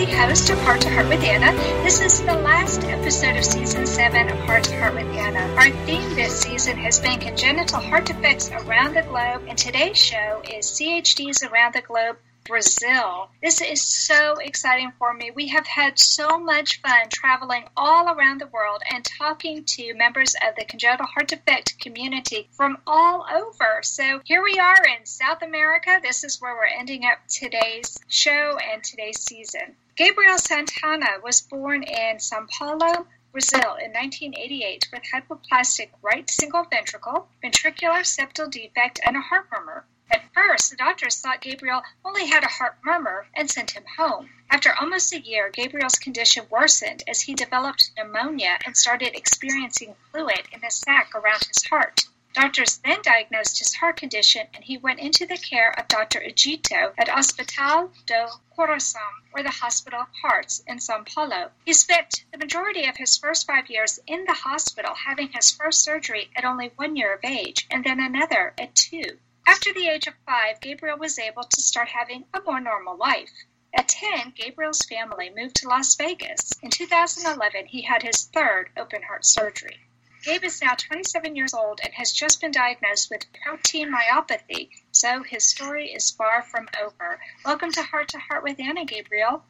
the host of Heart to Heart with Anna. This is the last episode of season seven of Heart to Heart with Anna. Our theme this season has been congenital heart defects around the globe, and today's show is CHDs around the globe Brazil. This is so exciting for me. We have had so much fun traveling all around the world and talking to members of the congenital heart defect community from all over. So here we are in South America. This is where we're ending up today's show and today's season. Gabriel Santana was born in Sao Paulo, Brazil in 1988 with hypoplastic right single ventricle, ventricular septal defect, and a heart murmur. At first, the doctors thought Gabriel only had a heart murmur and sent him home. After almost a year, Gabriel's condition worsened as he developed pneumonia and started experiencing fluid in the sac around his heart. Doctors then diagnosed his heart condition and he went into the care of Dr. Egito at Hospital do Coração, or the Hospital of Hearts in Sao Paulo. He spent the majority of his first five years in the hospital, having his first surgery at only one year of age and then another at two. After the age of five, Gabriel was able to start having a more normal life. At 10, Gabriel's family moved to Las Vegas. In 2011, he had his third open heart surgery. Gabe is now 27 years old and has just been diagnosed with protein myopathy, so his story is far from over. Welcome to Heart to Heart with Anna, Gabriel.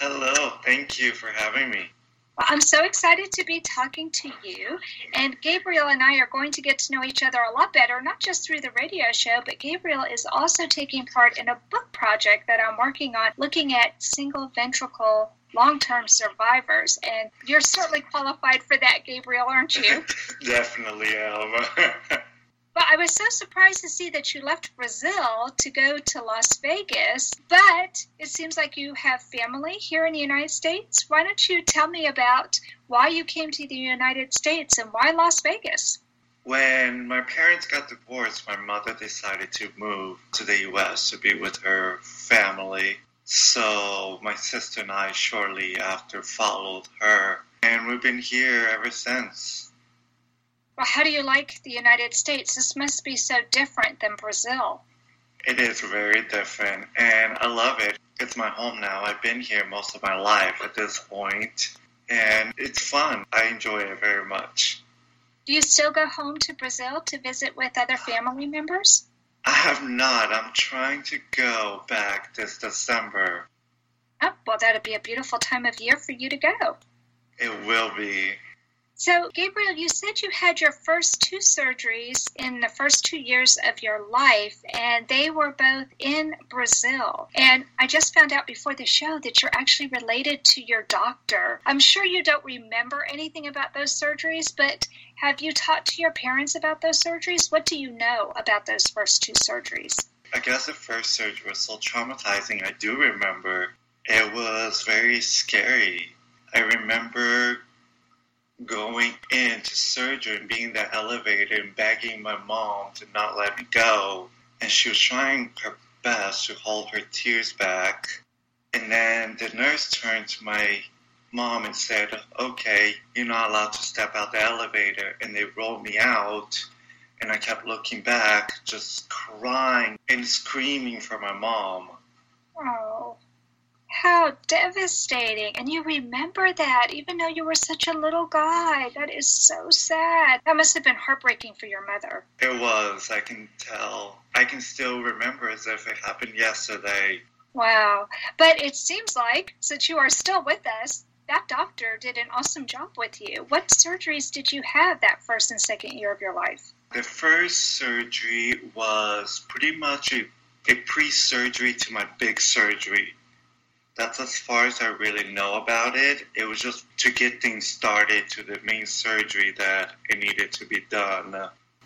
Hello, thank you for having me. Well, I'm so excited to be talking to you. And Gabriel and I are going to get to know each other a lot better, not just through the radio show, but Gabriel is also taking part in a book project that I'm working on looking at single ventricle long term survivors. And you're certainly qualified for that, Gabriel, aren't you? Definitely am. But I was so surprised to see that you left Brazil to go to Las Vegas. But it seems like you have family here in the United States. Why don't you tell me about why you came to the United States and why Las Vegas? When my parents got divorced, my mother decided to move to the U.S. to be with her family. So my sister and I shortly after followed her, and we've been here ever since. Well, how do you like the United States? This must be so different than Brazil. It is very different, and I love it. It's my home now. I've been here most of my life at this point, and it's fun. I enjoy it very much. Do you still go home to Brazil to visit with other family members? I have not. I'm trying to go back this December. Oh, well, that'd be a beautiful time of year for you to go. It will be. So, Gabriel, you said you had your first two surgeries in the first two years of your life, and they were both in Brazil. And I just found out before the show that you're actually related to your doctor. I'm sure you don't remember anything about those surgeries, but have you talked to your parents about those surgeries? What do you know about those first two surgeries? I guess the first surgery was so traumatizing. I do remember. It was very scary. I remember going into surgery and being in the elevator and begging my mom to not let me go. And she was trying her best to hold her tears back. And then the nurse turned to my mom and said, Okay, you're not allowed to step out the elevator. And they rolled me out. And I kept looking back, just crying and screaming for my mom. Oh. How devastating. And you remember that even though you were such a little guy. That is so sad. That must have been heartbreaking for your mother. It was, I can tell. I can still remember as if it happened yesterday. Wow. But it seems like, since you are still with us, that doctor did an awesome job with you. What surgeries did you have that first and second year of your life? The first surgery was pretty much a, a pre surgery to my big surgery that's as far as I really know about it. It was just to get things started to the main surgery that it needed to be done.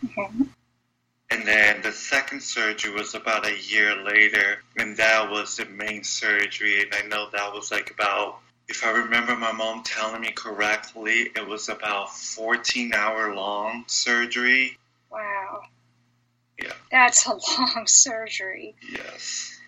Mm-hmm. And then the second surgery was about a year later, and that was the main surgery. And I know that was like about if I remember my mom telling me correctly, it was about 14 hour long surgery. Wow. Yeah. That's a long surgery. Yes.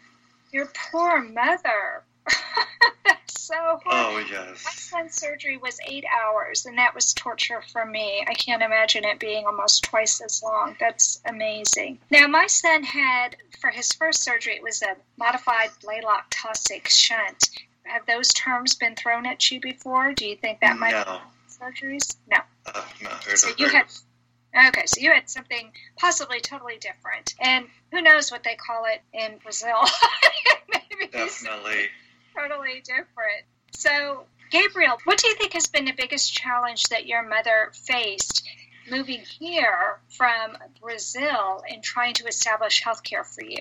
Your poor mother. That's so hard. Oh, My son's surgery was eight hours, and that was torture for me. I can't imagine it being almost twice as long. That's amazing. Now, my son had, for his first surgery, it was a modified Blalock Taussig shunt. Have those terms been thrown at you before? Do you think that might no, be surgeries? No. Not heard So you had okay, so you had something possibly totally different, and who knows what they call it in Brazil? Maybe Definitely. totally different. So, Gabriel, what do you think has been the biggest challenge that your mother faced moving here from Brazil and trying to establish healthcare for you?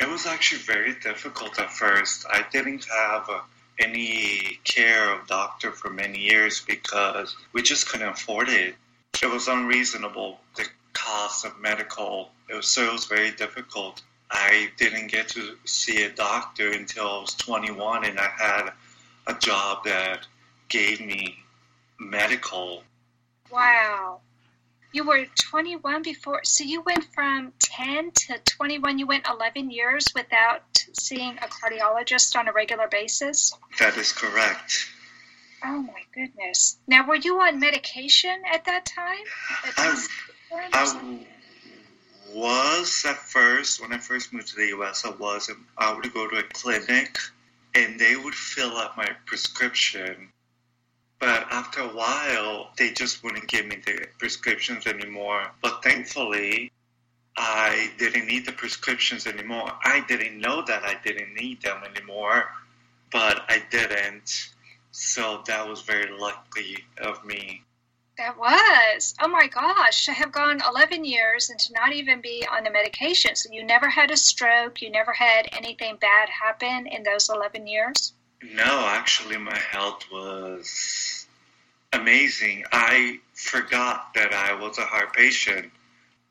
It was actually very difficult at first. I didn't have uh, any care of doctor for many years because we just couldn't afford it. It was unreasonable, the cost of medical. It was, so it was very difficult. I didn't get to see a doctor until I was 21 and I had a job that gave me medical. Wow. You were 21 before, so you went from 10 to 21. You went 11 years without seeing a cardiologist on a regular basis. That is correct. Oh my goodness. Now, were you on medication at that time? At I, this point or I was at first when I first moved to the U.S. I was I would go to a clinic and they would fill up my prescription, but after a while they just wouldn't give me the prescriptions anymore. But thankfully, I didn't need the prescriptions anymore. I didn't know that I didn't need them anymore, but I didn't. So that was very lucky of me. That was. Oh my gosh. To have gone 11 years and to not even be on the medication. So you never had a stroke. You never had anything bad happen in those 11 years? No, actually, my health was amazing. I forgot that I was a heart patient.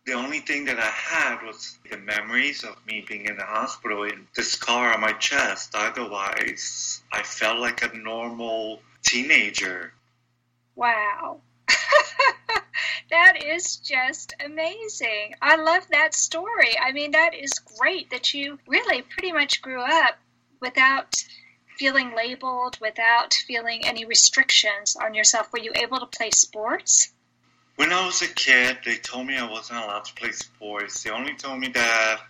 The only thing that I had was the memories of me being in the hospital and the scar on my chest. Otherwise, I felt like a normal teenager. Wow. that is just amazing. I love that story. I mean, that is great that you really pretty much grew up without feeling labeled, without feeling any restrictions on yourself. Were you able to play sports? When I was a kid, they told me I wasn't allowed to play sports. They only told me that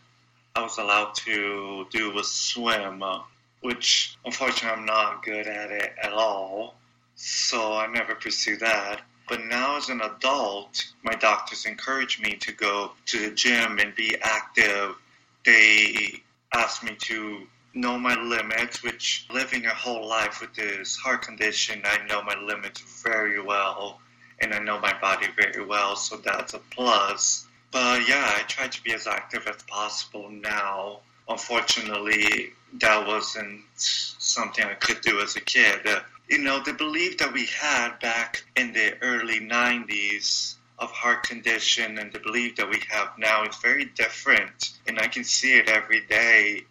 I was allowed to do was swim, uh, which unfortunately I'm not good at it at all. So I never pursued that. But now as an adult, my doctors encourage me to go to the gym and be active. They ask me to know my limits, which living a whole life with this heart condition, I know my limits very well and I know my body very well, so that's a plus. But yeah, I try to be as active as possible now. Unfortunately, that wasn't something I could do as a kid. You know, the belief that we had back in the early 90s of heart condition and the belief that we have now is very different. And I can see it every day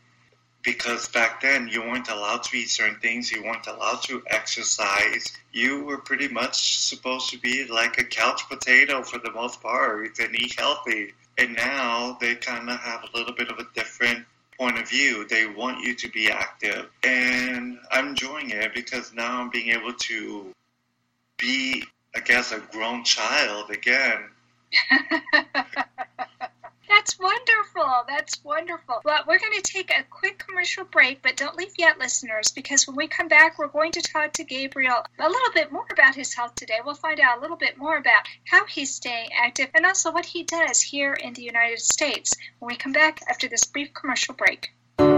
because back then you weren't allowed to eat certain things, you weren't allowed to exercise. You were pretty much supposed to be like a couch potato for the most part and eat healthy. And now they kind of have a little bit of a different point of view. They want you to be active. And I'm enjoying it because now I'm being able to be, I guess, a grown child again. That's wonderful. That's wonderful. Well, we're going to take a quick commercial break, but don't leave yet, listeners, because when we come back, we're going to talk to Gabriel a little bit more about his health today. We'll find out a little bit more about how he's staying active and also what he does here in the United States when we come back after this brief commercial break.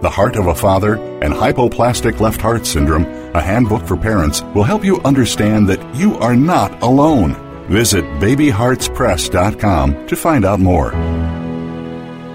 The Heart of a Father, and Hypoplastic Left Heart Syndrome, a handbook for parents, will help you understand that you are not alone. Visit babyheartspress.com to find out more.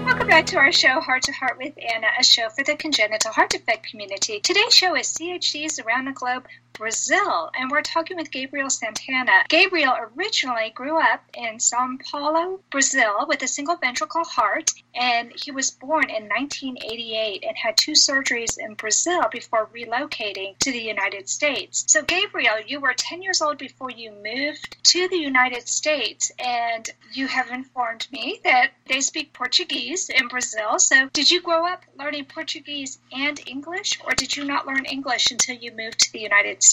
Welcome back to our show, Heart to Heart with Anna, a show for the congenital heart defect community. Today's show is CHDs around the globe Brazil, and we're talking with Gabriel Santana. Gabriel originally grew up in Sao Paulo, Brazil, with a single ventricle heart, and he was born in 1988 and had two surgeries in Brazil before relocating to the United States. So, Gabriel, you were 10 years old before you moved to the United States, and you have informed me that they speak Portuguese in Brazil. So, did you grow up learning Portuguese and English, or did you not learn English until you moved to the United States?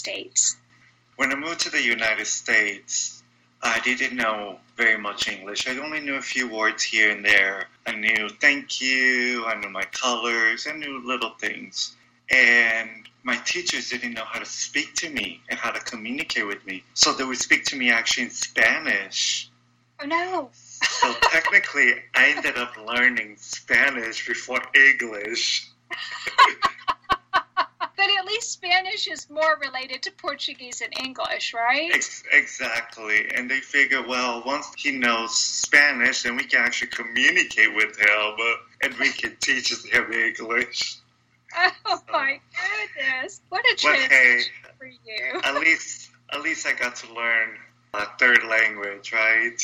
When I moved to the United States, I didn't know very much English. I only knew a few words here and there. I knew thank you, I knew my colors, I knew little things. And my teachers didn't know how to speak to me and how to communicate with me. So they would speak to me actually in Spanish. Oh no. so technically, I ended up learning Spanish before English. at least Spanish is more related to Portuguese and English, right? Ex- exactly. And they figure, well, once he knows Spanish, then we can actually communicate with him and we can teach him English. Oh my goodness! What a transition hey, for you. at least, at least I got to learn a third language, right?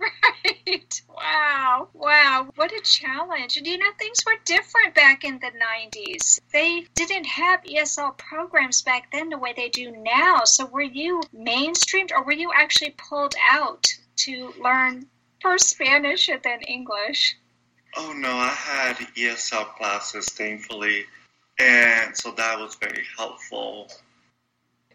Right. Wow. Wow. What a challenge. And you know, things were different back in the 90s. They didn't have ESL programs back then the way they do now. So were you mainstreamed or were you actually pulled out to learn first Spanish and then English? Oh, no. I had ESL classes, thankfully. And so that was very helpful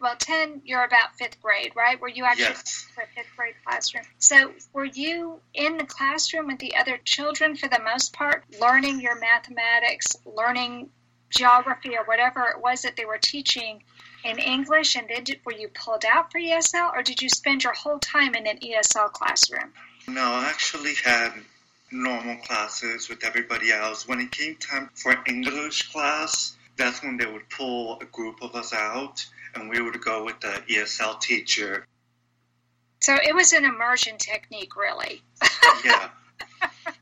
well, 10, you're about fifth grade, right? Were you actually yes. in a fifth grade classroom? So, were you in the classroom with the other children for the most part, learning your mathematics, learning geography, or whatever it was that they were teaching in English? And then did, were you pulled out for ESL, or did you spend your whole time in an ESL classroom? No, I actually had normal classes with everybody else. When it came time for English class, that's when they would pull a group of us out and we would go with the ESL teacher. So it was an immersion technique, really. yeah.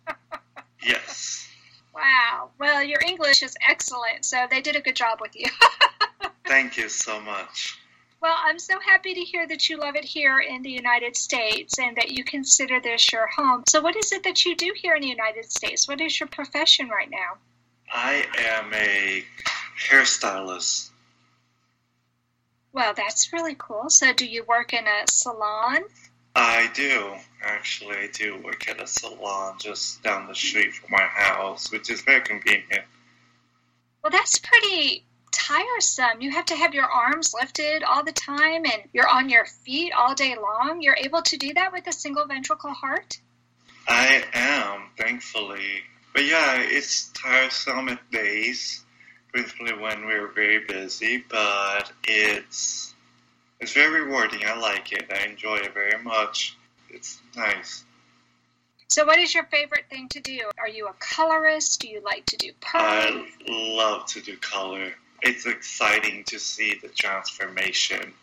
yes. Wow. Well, your English is excellent, so they did a good job with you. Thank you so much. Well, I'm so happy to hear that you love it here in the United States and that you consider this your home. So, what is it that you do here in the United States? What is your profession right now? I am a hairstylist. Well, that's really cool. So, do you work in a salon? I do. Actually, I do work at a salon just down the street from my house, which is very convenient. Well, that's pretty tiresome. You have to have your arms lifted all the time and you're on your feet all day long. You're able to do that with a single ventricle heart? I am, thankfully. But yeah, it's tiresome at days briefly when we were very busy, but it's it's very rewarding. I like it. I enjoy it very much. It's nice. So, what is your favorite thing to do? Are you a colorist? Do you like to do pearl? I love to do color. It's exciting to see the transformation.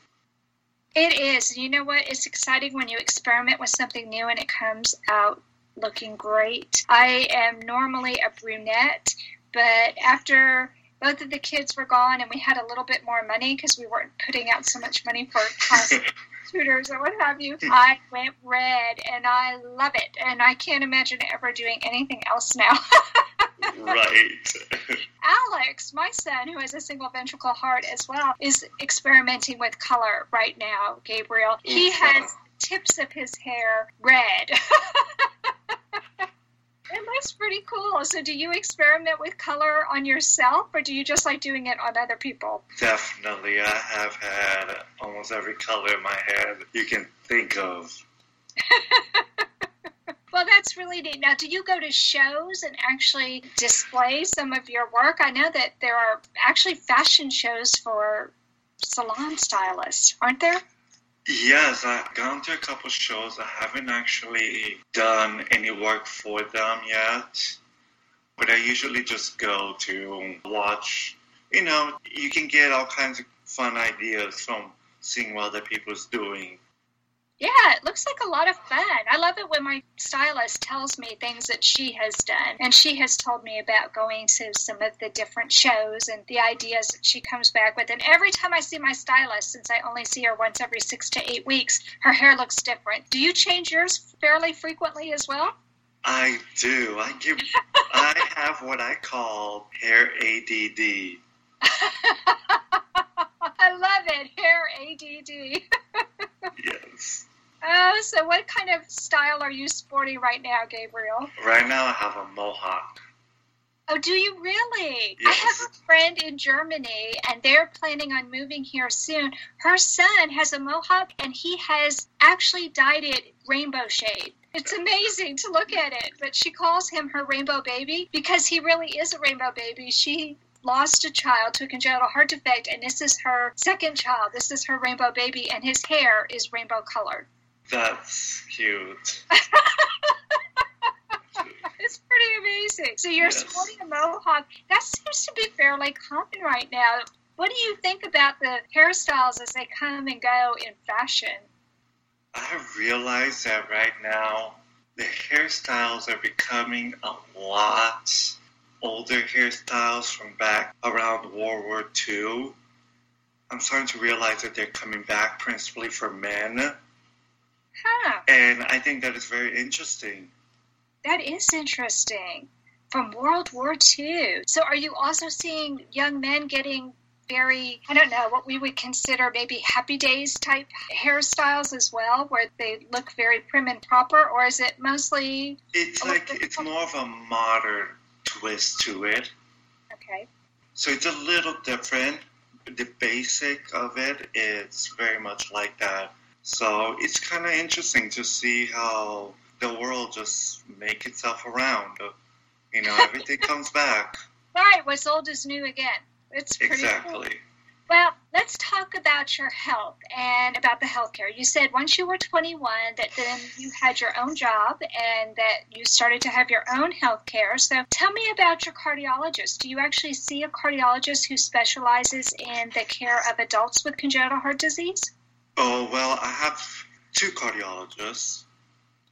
It is. You know what? It's exciting when you experiment with something new and it comes out looking great. I am normally a brunette, but after both of the kids were gone and we had a little bit more money because we weren't putting out so much money for tutors or what have you. I went red and I love it. And I can't imagine ever doing anything else now. right. Alex, my son, who has a single ventricle heart as well, is experimenting with color right now, Gabriel. He mm-hmm. has tips of his hair red. Looks pretty cool. So, do you experiment with color on yourself, or do you just like doing it on other people? Definitely. I have had almost every color in my head you can think of. well, that's really neat. Now, do you go to shows and actually display some of your work? I know that there are actually fashion shows for salon stylists, aren't there? Yes, I've gone to a couple shows. I haven't actually done any work for them yet, but I usually just go to watch. You know, you can get all kinds of fun ideas from seeing what other people's doing. Yeah, it looks like a lot of fun. I love it when my stylist tells me things that she has done. And she has told me about going to some of the different shows and the ideas that she comes back with. And every time I see my stylist, since I only see her once every six to eight weeks, her hair looks different. Do you change yours fairly frequently as well? I do. I give. I have what I call hair ADD. I love it. Hair ADD. yes. Oh, so what kind of style are you sporting right now, Gabriel? Right now, I have a mohawk. Oh, do you really? Yes. I have a friend in Germany, and they're planning on moving here soon. Her son has a mohawk, and he has actually dyed it rainbow shade. It's amazing to look at it, but she calls him her rainbow baby because he really is a rainbow baby. She lost a child to a congenital heart defect, and this is her second child. This is her rainbow baby, and his hair is rainbow colored. That's cute. It's pretty amazing. So you're Yes. sporting a mohawk. That seems to be fairly common right now. What do you think about the hairstyles as they come and go in fashion? I realize that right now the hairstyles are becoming a lot older hairstyles from back around World War II. I'm starting to realize that they're coming back principally for men, Huh, and I think that is very interesting. that is interesting. From World War II. So are you also seeing young men getting very, I don't know, what we would consider maybe happy days type hairstyles as well, where they look very prim and proper, or is it mostly It's like it's more of a modern twist to it. okay? So it's a little different. The basic of it is very much like that. So it's kind of interesting to see how the world just make itself around. You know, everything comes back. Right, what's old is new again. It's pretty cool. Exactly. Well, let's talk about your health and about the healthcare. You said once you were 21 that then you had your own job and that you started to have your own health care. So tell me about your cardiologist. Do you actually see a cardiologist who specializes in the care of adults with congenital heart disease? Oh, well, I have two cardiologists.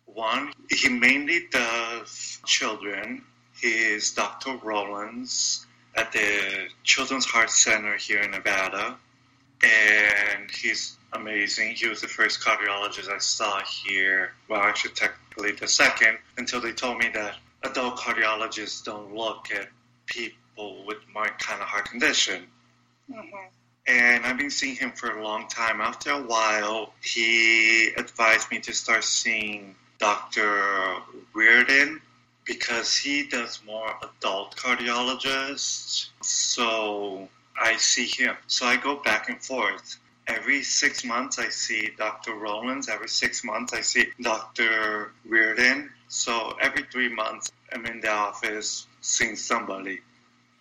One, he mainly does children. He is Dr. Rollins at the Children's Heart Center here in Nevada. And he's amazing. He was the first cardiologist I saw here. Well, actually, technically the second, until they told me that adult cardiologists don't look at people with my kind of heart condition Mm-hmm. And I've been seeing him for a long time. After a while, he advised me to start seeing Dr. Reardon because he does more adult cardiologists. So I see him. So I go back and forth. Every six months, I see Dr. Rollins. Every six months, I see Dr. Reardon. So every three months, I'm in the office seeing somebody.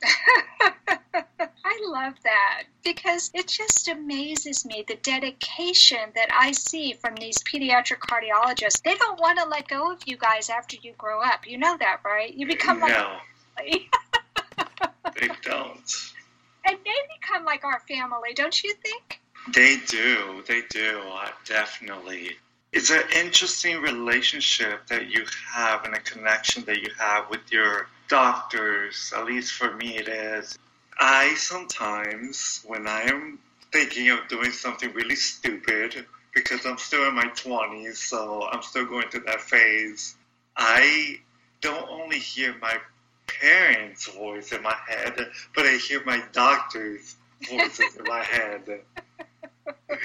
I love that because it just amazes me the dedication that I see from these pediatric cardiologists. They don't want to let go of you guys after you grow up. You know that, right? You become like no, they don't. and they become like our family, don't you think? They do. They do. Definitely. It's an interesting relationship that you have and a connection that you have with your doctors. At least for me, it is. I sometimes, when I am thinking of doing something really stupid, because I'm still in my 20s, so I'm still going through that phase, I don't only hear my parents' voice in my head, but I hear my doctor's voices in my head.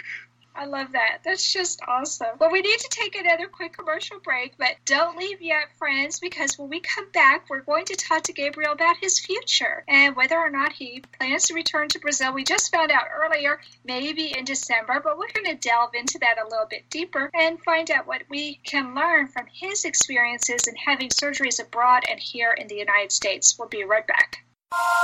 I love that. That's just awesome. Well, we need to take another quick commercial break, but don't leave yet, friends, because when we come back, we're going to talk to Gabriel about his future and whether or not he plans to return to Brazil. We just found out earlier, maybe in December, but we're going to delve into that a little bit deeper and find out what we can learn from his experiences in having surgeries abroad and here in the United States. We'll be right back.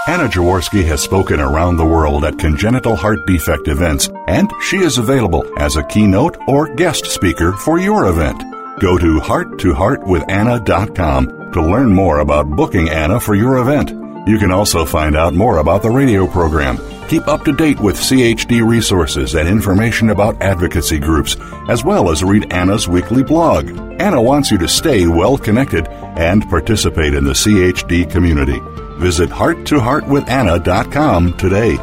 Anna Jaworski has spoken around the world at congenital heart defect events, and she is available as a keynote or guest speaker for your event. Go to hearttoheartwithanna.com to learn more about booking Anna for your event. You can also find out more about the radio program. Keep up to date with CHD resources and information about advocacy groups, as well as read Anna's weekly blog. Anna wants you to stay well connected and participate in the CHD community. Visit hearttoheartwithanna.com today.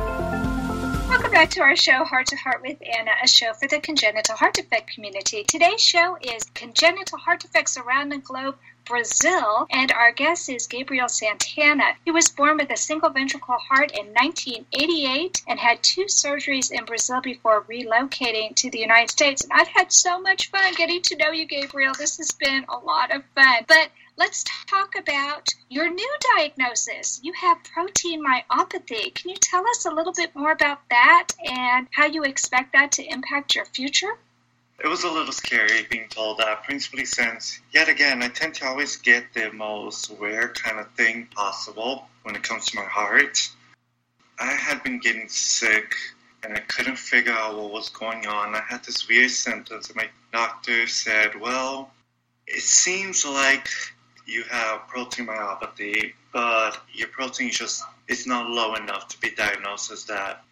Welcome back to our show, Heart to Heart with Anna, a show for the congenital heart defect community. Today's show is Congenital Heart Defects Around the Globe Brazil, and our guest is Gabriel Santana. He was born with a single ventricle heart in 1988 and had two surgeries in Brazil before relocating to the United States. And I've had so much fun getting to know you, Gabriel. This has been a lot of fun. But let's talk about your new diagnosis. You have protein myopathy. Can you tell us a little bit more about that and how you expect that to impact your future? It was a little scary being told that, principally since, yet again, I tend to always get the most rare kind of thing possible when it comes to my heart. I had been getting sick and I couldn't figure out what was going on. I had this weird symptoms, and my doctor said, Well, it seems like you have protein myopathy, but your protein just it's not low enough to be diagnosed as that.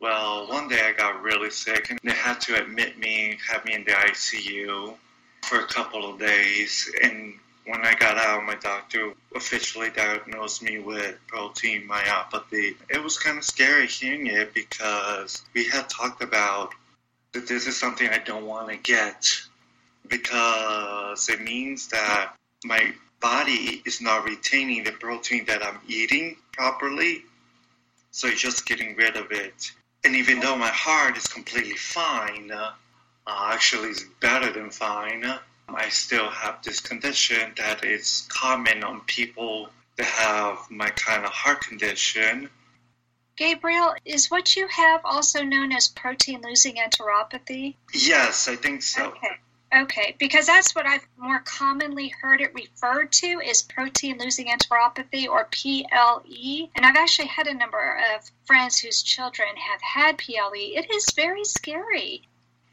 Well, one day I got really sick and they had to admit me, have me in the ICU for a couple of days. And when I got out, my doctor officially diagnosed me with protein myopathy. It was kind of scary hearing it because we had talked about that this is something I don't want to get because it means that my body is not retaining the protein that I'm eating properly. So it's just getting rid of it. And even though my heart is completely fine, uh, actually is better than fine, I still have this condition that is common on people that have my kind of heart condition. Gabriel, is what you have also known as protein losing enteropathy? Yes, I think so. Okay. Okay, because that's what I've more commonly heard it referred to is protein losing enteropathy or PLE. And I've actually had a number of friends whose children have had PLE. It is very scary.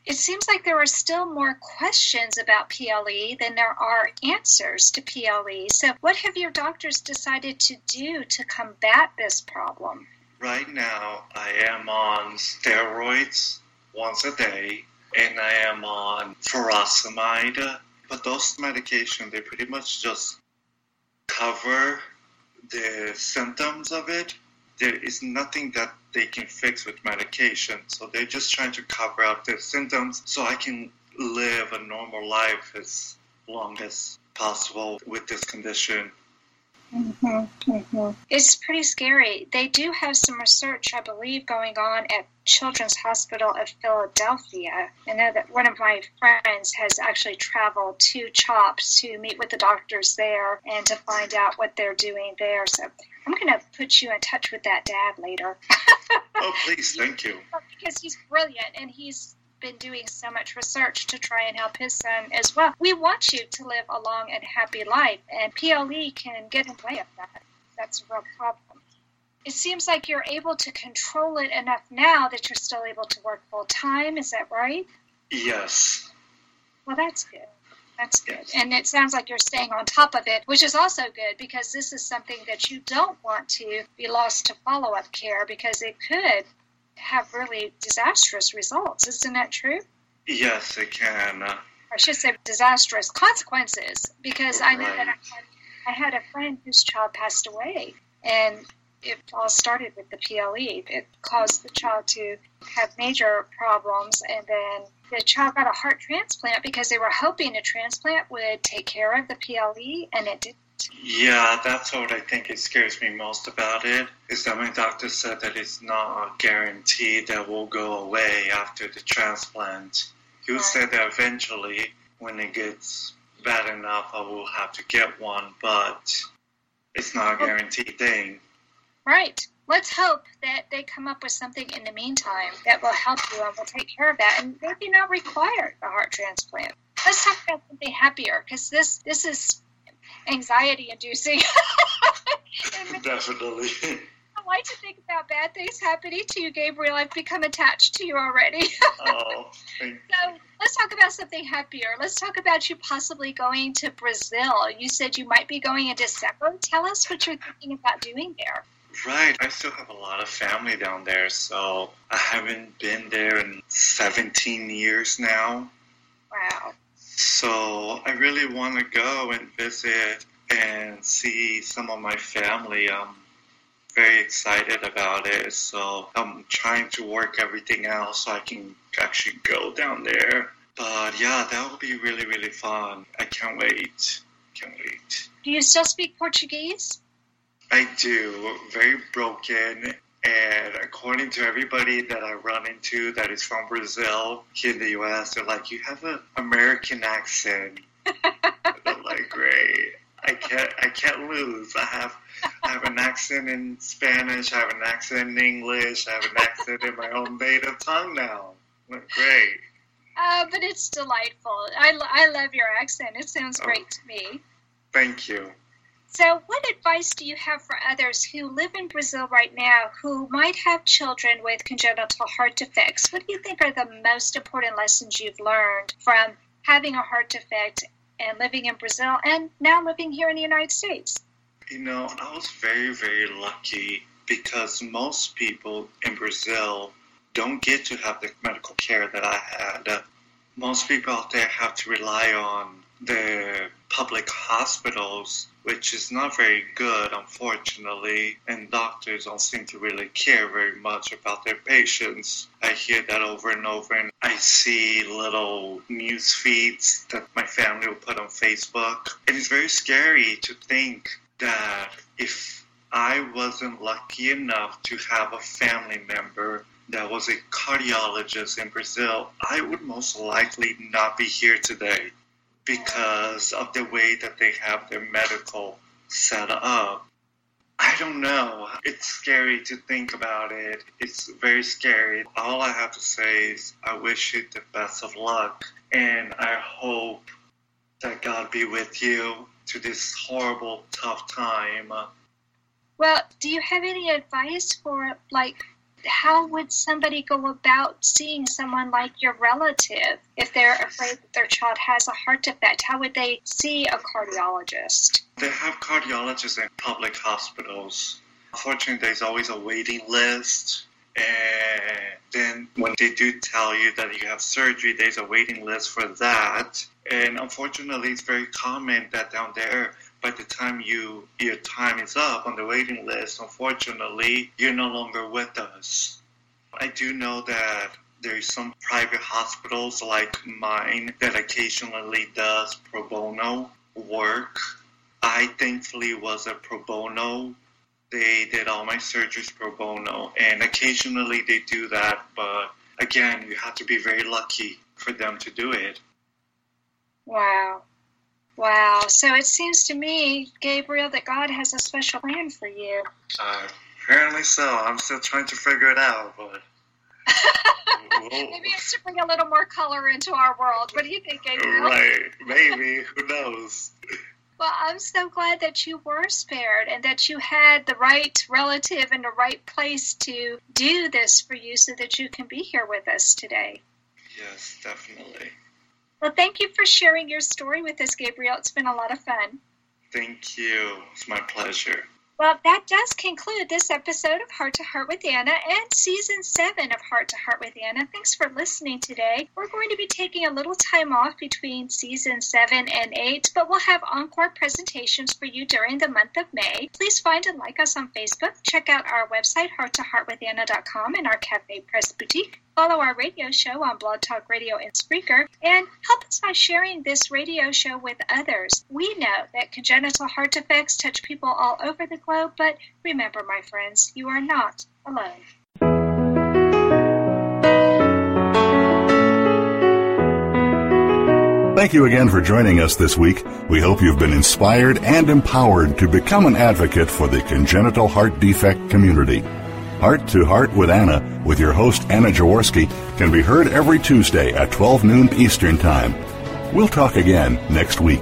It seems like there are still more questions about PLE than there are answers to PLE. So, what have your doctors decided to do to combat this problem? Right now, I am on steroids once a day and I am on furosemide. But those medications, they pretty much just cover the symptoms of it. There is nothing that they can fix with medication. So they're just trying to cover up the symptoms so I can live a normal life as long as possible with this condition. Mm-hmm, mm-hmm. It's pretty scary. They do have some research, I believe, going on at Children's Hospital of Philadelphia. I know that one of my friends has actually traveled to CHOPS to meet with the doctors there and to find out what they're doing there. So I'm going to put you in touch with that dad later. oh, please, thank you. Because he's brilliant and he's been doing so much research to try and help his son as well. We want you to live a long and happy life, and PLE can get in the way of that. That's a real problem. It seems like you're able to control it enough now that you're still able to work full time. Is that right? Yes. Well, that's good. That's good. And it sounds like you're staying on top of it, which is also good because this is something that you don't want to be lost to follow up care because it could have really disastrous results. Isn't that true? Yes, it can. I should say disastrous consequences because I know that I had, I had a friend whose child passed away and it all started with the PLE. It caused the child to have major problems, and then the child got a heart transplant because they were hoping a transplant would take care of the PLE, and it didn't. Yeah, that's what I think it scares me most about it. Is that my doctor said that it's not a guarantee that will go away after the transplant. He right. said that eventually, when it gets bad enough, I will have to get one, but it's not a guaranteed thing. Right. Let's hope that they come up with something in the meantime that will help you and will take care of that and maybe not require a heart transplant. Let's talk about something happier because this this is anxiety inducing. Definitely. I like to think about bad things happening to you, Gabriel. I've become attached to you already. oh, thank so let's talk about something happier. Let's talk about you possibly going to Brazil. You said you might be going in December. Tell us what you're thinking about doing there. Right. I still have a lot of family down there, so I haven't been there in 17 years now. Wow. So I really want to go and visit and see some of my family. I'm very excited about it. So I'm trying to work everything out so I can actually go down there. But yeah, that would be really, really fun. I can't wait. Can't wait. Do you still speak Portuguese? I do. Very broken. And according to everybody that I run into that is from Brazil here in the US, they're like, you have an American accent. I'm like, great. I can't I can't lose. I have I have an accent in Spanish, I have an accent in English, I have an accent in my own native tongue now. Like, great. Uh, but it's delightful. I, I love your accent. It sounds great oh, to me. Thank you. So, what advice do you have for others who live in Brazil right now who might have children with congenital heart defects? What do you think are the most important lessons you've learned from having a heart defect and living in Brazil and now living here in the United States? You know, I was very, very lucky because most people in Brazil don't get to have the medical care that I had. Most people out there have to rely on the public hospitals, which is not very good, unfortunately, and doctors don't seem to really care very much about their patients. I hear that over and over, and I see little news feeds that my family will put on Facebook. It's very scary to think that if I wasn't lucky enough to have a family member that was a cardiologist in Brazil, I would most likely not be here today because of the way that they have their medical set up. I don't know. It's scary to think about it. It's very scary. All I have to say is I wish you the best of luck and I hope that God be with you through this horrible, tough time. Well, do you have any advice for like how would somebody go about seeing someone like your relative if they're afraid that their child has a heart defect? How would they see a cardiologist? They have cardiologists in public hospitals. Unfortunately, there's always a waiting list. And then when they do tell you that you have surgery, there's a waiting list for that. And unfortunately, it's very common that down there by the time you your time is up on the waiting list, unfortunately, you're no longer with us. I do know that there's some private hospitals like mine that occasionally does pro bono work. I thankfully was a pro bono. They did all my surgeries pro bono, and occasionally they do that, but again, you have to be very lucky for them to do it. Wow. Wow. So it seems to me, Gabriel, that God has a special plan for you. Uh, apparently so. I'm still trying to figure it out, but. maybe it's to bring a little more color into our world. What do you think, Gabriel? Right. Maybe. Who knows? Well, I'm so glad that you were spared and that you had the right relative in the right place to do this for you so that you can be here with us today. Yes, definitely. Well, thank you for sharing your story with us, Gabriel. It's been a lot of fun. Thank you. It's my pleasure. Well, that does conclude this episode of Heart to Heart with Anna and season seven of Heart to Heart with Anna. Thanks for listening today. We're going to be taking a little time off between season seven and eight, but we'll have encore presentations for you during the month of May. Please find and like us on Facebook. Check out our website, hearttoheartwithanna.com, and our Cafe Press Boutique. Follow our radio show on Blog Talk Radio and Spreaker, and help us by sharing this radio show with others. We know that congenital heart defects touch people all over the globe, but remember, my friends, you are not alone. Thank you again for joining us this week. We hope you've been inspired and empowered to become an advocate for the congenital heart defect community. Heart to Heart with Anna, with your host Anna Jaworski, can be heard every Tuesday at 12 noon Eastern Time. We'll talk again next week.